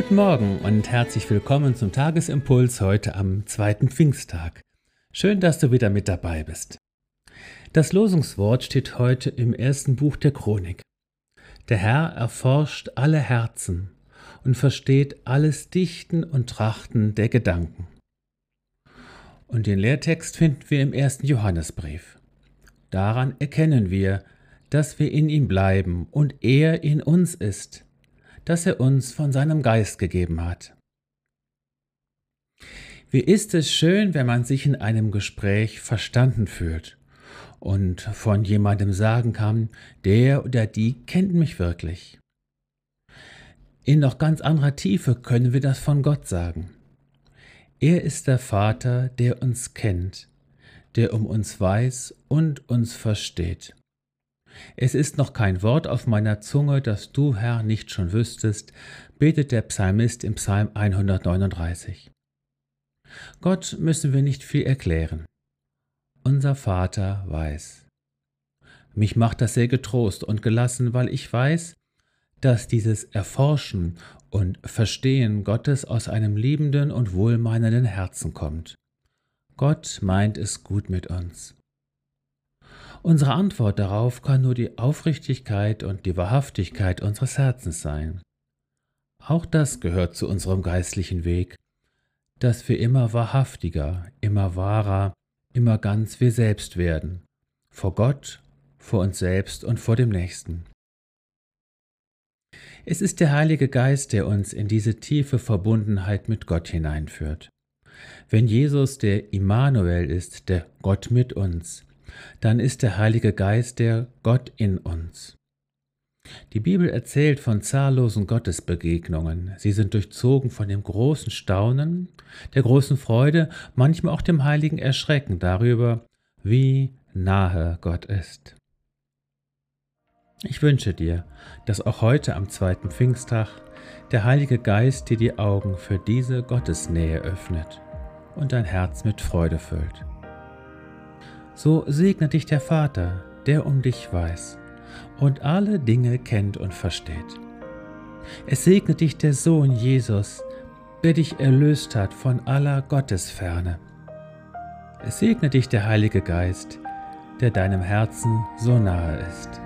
Guten Morgen und herzlich willkommen zum Tagesimpuls heute am zweiten Pfingsttag. Schön, dass du wieder mit dabei bist. Das Losungswort steht heute im ersten Buch der Chronik. Der Herr erforscht alle Herzen und versteht alles Dichten und Trachten der Gedanken. Und den Lehrtext finden wir im ersten Johannesbrief. Daran erkennen wir, dass wir in ihm bleiben und er in uns ist, dass er uns von seinem Geist gegeben hat. Wie ist es schön, wenn man sich in einem Gespräch verstanden fühlt und von jemandem sagen kann, der oder die kennt mich wirklich. In noch ganz anderer Tiefe können wir das von Gott sagen. Er ist der Vater, der uns kennt, der um uns weiß und uns versteht. Es ist noch kein Wort auf meiner Zunge, das du, Herr, nicht schon wüsstest, betet der Psalmist im Psalm 139. Gott müssen wir nicht viel erklären. Unser Vater weiß. Mich macht das sehr getrost und gelassen, weil ich weiß, dass dieses Erforschen und Verstehen Gottes aus einem liebenden und wohlmeinenden Herzen kommt. Gott meint es gut mit uns. Unsere Antwort darauf kann nur die Aufrichtigkeit und die Wahrhaftigkeit unseres Herzens sein. Auch das gehört zu unserem geistlichen Weg, dass wir immer wahrhaftiger, immer wahrer, immer ganz wir selbst werden, vor Gott, vor uns selbst und vor dem Nächsten. Es ist der Heilige Geist, der uns in diese tiefe Verbundenheit mit Gott hineinführt. Wenn Jesus der Immanuel ist, der Gott mit uns, dann ist der Heilige Geist der Gott in uns. Die Bibel erzählt von zahllosen Gottesbegegnungen. Sie sind durchzogen von dem großen Staunen, der großen Freude, manchmal auch dem heiligen Erschrecken darüber, wie nahe Gott ist. Ich wünsche dir, dass auch heute am zweiten Pfingsttag der Heilige Geist dir die Augen für diese Gottesnähe öffnet und dein Herz mit Freude füllt. So segne dich der Vater, der um dich weiß und alle Dinge kennt und versteht. Es segne dich der Sohn Jesus, der dich erlöst hat von aller Gottesferne. Es segne dich der Heilige Geist, der deinem Herzen so nahe ist.